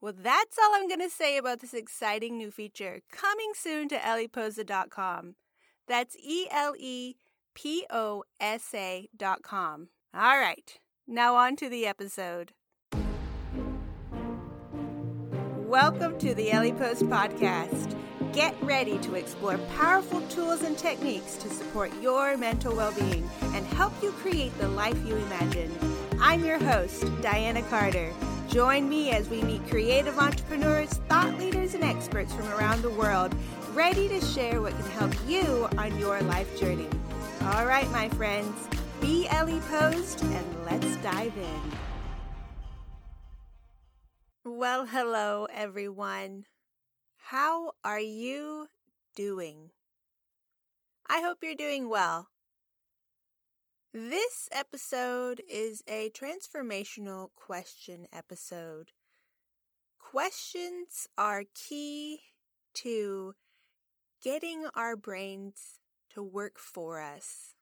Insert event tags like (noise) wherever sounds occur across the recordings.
Well, that's all I'm going to say about this exciting new feature coming soon to eleposa.com. That's E L E P O S A.com. All right, now on to the episode. Welcome to the Eleposa Podcast. Get ready to explore powerful tools and techniques to support your mental well being and help you create the life you imagine. I'm your host, Diana Carter. Join me as we meet creative entrepreneurs, thought leaders, and experts from around the world, ready to share what can help you on your life journey. All right, my friends, be Eleposa and let's dive in. Well, hello, everyone. How are you doing? I hope you're doing well. This episode is a transformational question episode. Questions are key to getting our brains to work for us.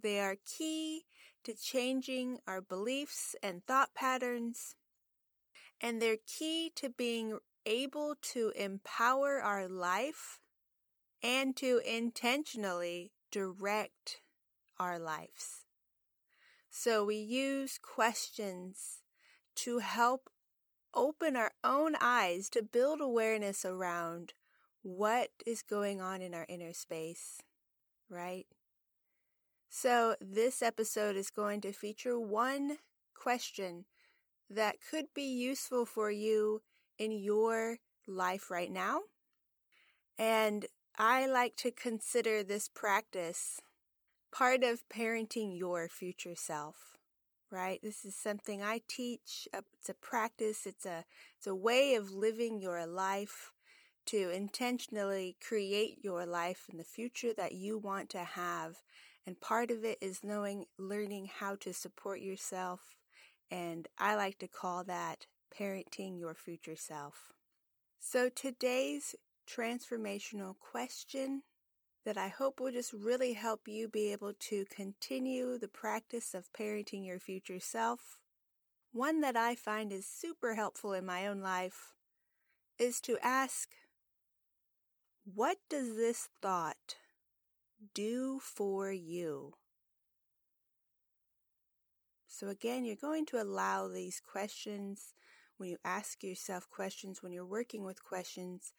They are key to changing our beliefs and thought patterns, and they're key to being able to empower our life and to intentionally direct our lives. So we use questions to help open our own eyes to build awareness around what is going on in our inner space, right? So this episode is going to feature one question that could be useful for you in your life right now. And I like to consider this practice part of parenting your future self right? This is something i teach uh, it's a practice it's a it's a way of living your life to intentionally create your life in the future that you want to have and part of it is knowing learning how to support yourself and i like to call that parenting your future self. So today's transformational question that I hope will just really help you be able to continue the practice of parenting your future self. One that I find is super helpful in my own life is to ask, What does this thought do for you? So, again, you're going to allow these questions when you ask yourself questions, when you're working with questions,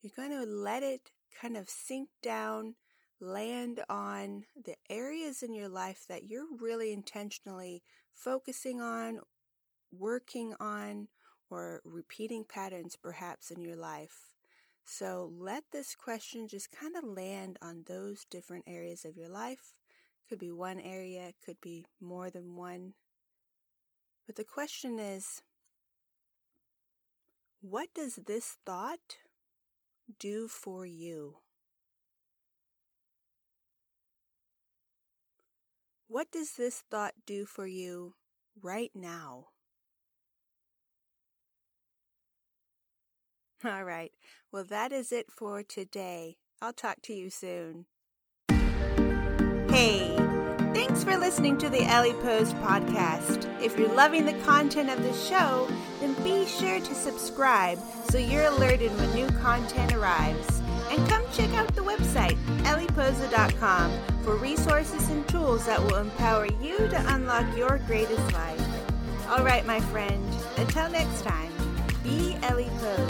you're going to let it kind of sink down, land on the areas in your life that you're really intentionally focusing on, working on, or repeating patterns perhaps in your life. So let this question just kind of land on those different areas of your life. Could be one area, could be more than one. But the question is what does this thought do for you? What does this thought do for you right now? (laughs) All right. Well, that is it for today. I'll talk to you soon. Hey, thanks for listening to the Ellie Post podcast. If you're loving the content of the show, then be sure to subscribe so you're alerted when new content arrives. And come check out the website, eleposa.com, for resources and tools that will empower you to unlock your greatest life. All right, my friend, until next time, be Eleposa.